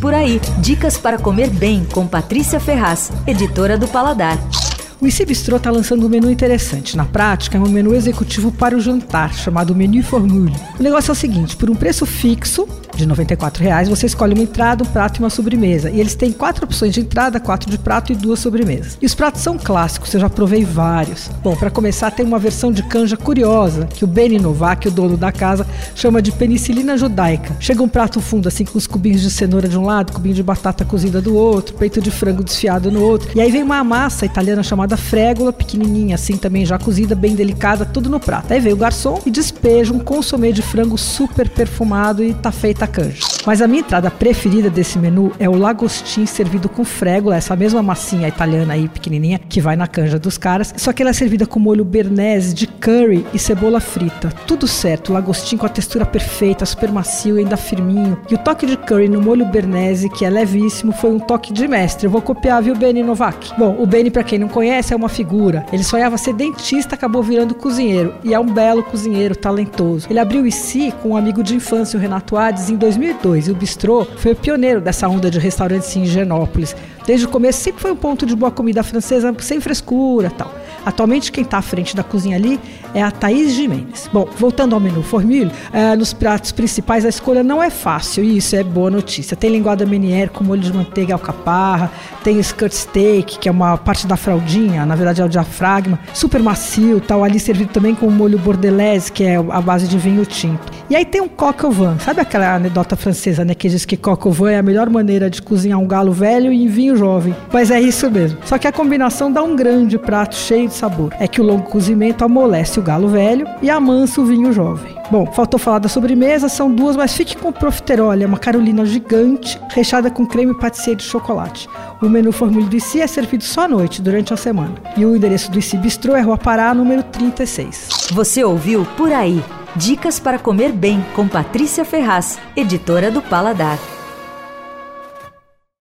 Por aí, dicas para comer bem com Patrícia Ferraz, editora do Paladar. O IC Bistrô está lançando um menu interessante. Na prática, é um menu executivo para o jantar, chamado Menu Formule. O negócio é o seguinte: por um preço fixo, de R$ 94,00, você escolhe uma entrada, um prato e uma sobremesa. E eles têm quatro opções de entrada, quatro de prato e duas sobremesas. E os pratos são clássicos, eu já provei vários. Bom, para começar, tem uma versão de canja curiosa, que o Beni Novak, o dono da casa, chama de penicilina judaica. Chega um prato fundo, assim, com os cubinhos de cenoura de um lado, cubinho de batata cozida do outro, peito de frango desfiado no outro. E aí vem uma massa italiana chamada frégula, pequenininha, assim, também já cozida, bem delicada, tudo no prato. Aí vem o garçom e despeja um consomê de frango super perfumado e tá feita canja. Mas a minha entrada preferida desse menu é o lagostim servido com frégula, essa mesma massinha italiana aí pequenininha que vai na canja dos caras. Só que ela é servida com molho bernese de curry e cebola frita. Tudo certo, lagostim com a textura perfeita, super macio e ainda firminho. E o toque de curry no molho bernese, que é levíssimo, foi um toque de mestre. Eu vou copiar, viu, Benny Novak? Bom, o Benny, para quem não conhece, é uma figura. Ele sonhava ser dentista, acabou virando cozinheiro. E é um belo cozinheiro, talentoso. Ele abriu IC com um amigo de infância, o Renato Ades, em 2002 e o Bistrô foi o pioneiro dessa onda de restaurantes em Higienópolis. Desde o começo sempre foi um ponto de boa comida francesa, sem frescura tal. Atualmente quem está à frente da cozinha ali é a Thaís Jimenez. Bom, voltando ao menu Formule, é, nos pratos principais a escolha não é fácil e isso é boa notícia. Tem linguada menier com molho de manteiga e alcaparra, tem skirt steak, que é uma parte da fraldinha, na verdade é o diafragma, super macio, tal, ali servido também com molho bordelese, que é a base de vinho tinto. E aí tem um coq au vin, sabe aquela anedota francesa, né, que diz que coq au vin é a melhor maneira de cozinhar um galo velho em vinho jovem. Mas é isso mesmo. Só que a combinação dá um grande prato cheio de sabor. É que o longo cozimento amolece o galo velho e amansa o vinho jovem. Bom, faltou falar da sobremesa, são duas, mas fique com o profiterole, é uma carolina gigante, recheada com creme pâtisserie de chocolate. O menu Formule do ICI é servido só à noite, durante a semana. E o endereço do ICI Bistrô é Rua Pará, número 36. Você ouviu Por Aí. Dicas para comer bem com Patrícia Ferraz, editora do Paladar.